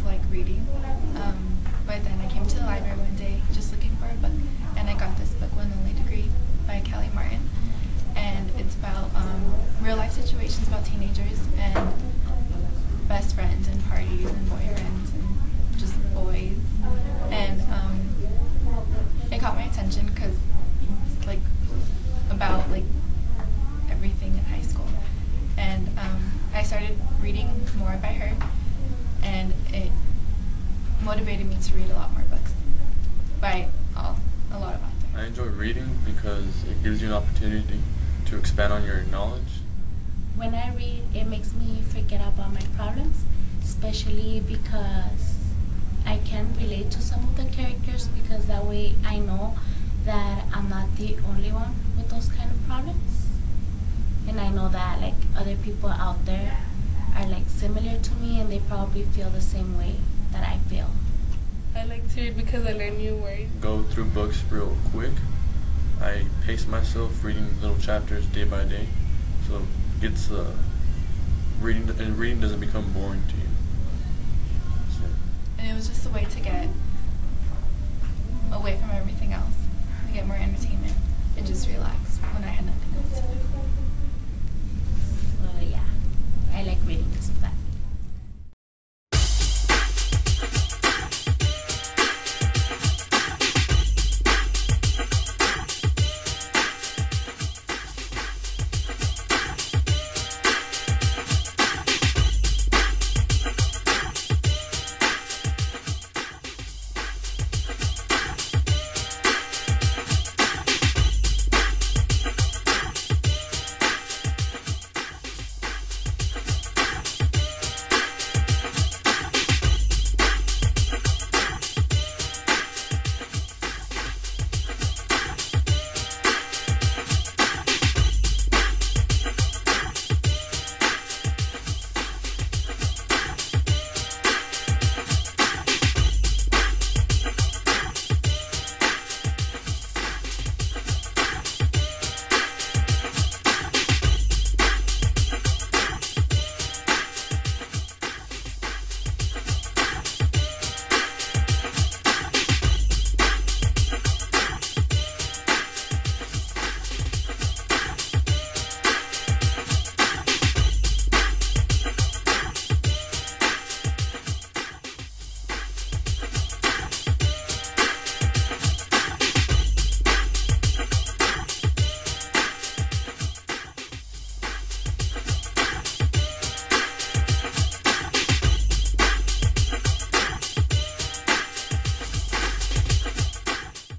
to like reading. Um, but then I came to the library one day just looking for a book, and I got this book, One Only Degree by Kelly Martin. And it's about um, real life situations about teenagers and best friends and parties and boyfriends and just boys. And um, it caught my attention because it's like about like everything in high school. And um, I started reading more by her, and it motivated me to read a lot more books by all, a lot of authors. I enjoy reading because it gives you an opportunity to expand on your knowledge. When I read, it makes me forget about my problems, especially because I can relate to some of the characters because that way I know that I'm not the only one with those kind of problems. And I know that like other people out there are like similar to me and they probably feel the same way that I feel. I like to read because I learn new words. Go through books real quick. I pace myself reading little chapters day by day, so it gets uh, reading and reading doesn't become boring to you. So, And it was just a way to get away from everything else, to get more entertainment and just relax when I had nothing else to do.